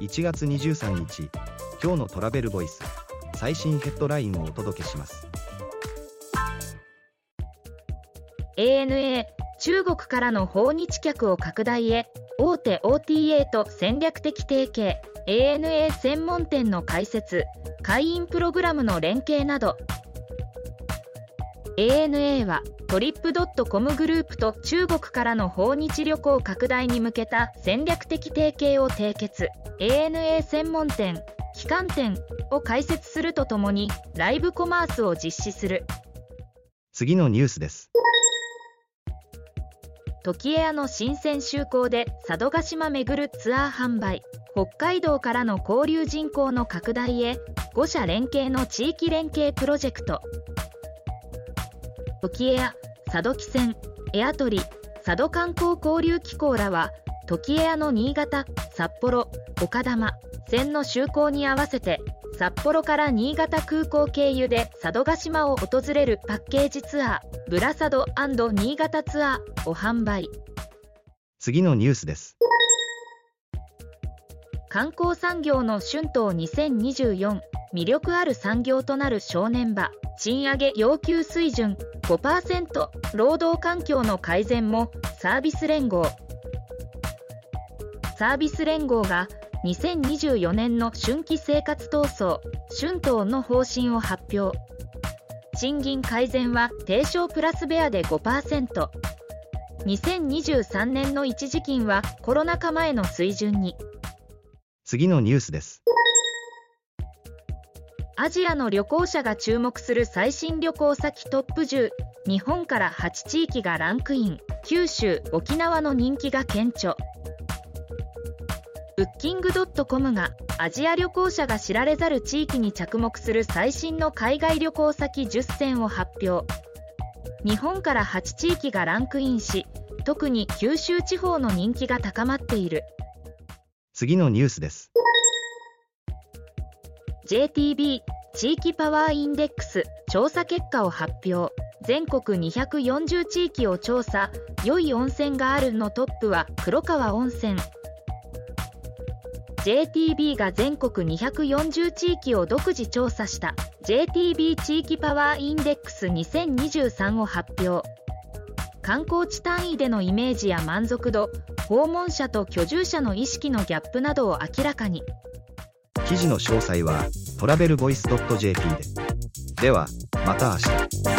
1月23日今日のトラベルボイス最新ヘッドラインをお届けします。ANA 中国からの訪日客を拡大へ大手 OTA と戦略的提携 ANA 専門店の開設会員プログラムの連携など ANA はトリップドットコムグループと中国からの訪日旅行拡大に向けた戦略的提携を締結。ANA 専門店旗艦店を開設するとともにライブコマースを実施する。次のニュースです。時エアの新鮮就航で佐渡島巡るツアー販売。北海道からの交流人口の拡大へ5社連携の地域連携プロジェクト時エア佐渡汽船エアトリ佐渡観光交流機構らは時エアの新潟札幌岡玉線の就航に合わせて札幌から新潟空港経由で佐渡島を訪れるパッケージツアーブラサド新潟ツアーを販売。次のニュースです。観光産業の春闘2024魅力ある産業となる正念場賃上げ要求水準5%労働環境の改善もサービス連合。サービス連合が2024年の春季生活闘争春闘の方針を発表。賃金改善は低昇プラスベアで5% 2023年の一時金はコロナ禍前の水準に。次のニュースです。アジアの旅行者が注目する最新旅行先トップ10日本から8地域がランクイン九州沖縄の人気が顕著。ブッキングドットコムがアジア旅行者が知られざる地域に着目する最新の海外旅行先10選を発表。日本から8地域がランクインし特に九州地方の人気が高まっている。次のニュースです。JTB 地域パワーインデックス調査結果を発表。全国240地域を調査。良い温泉があるのトップは黒川温泉。JTB が全国240地域を独自調査した。JTB 地域パワーインデックス2023を発表。観光地単位でのイメージや満足度訪問者と居住者の意識のギャップなどを明らかに。記事の詳細は travelvoice.jp で。ではまた明日。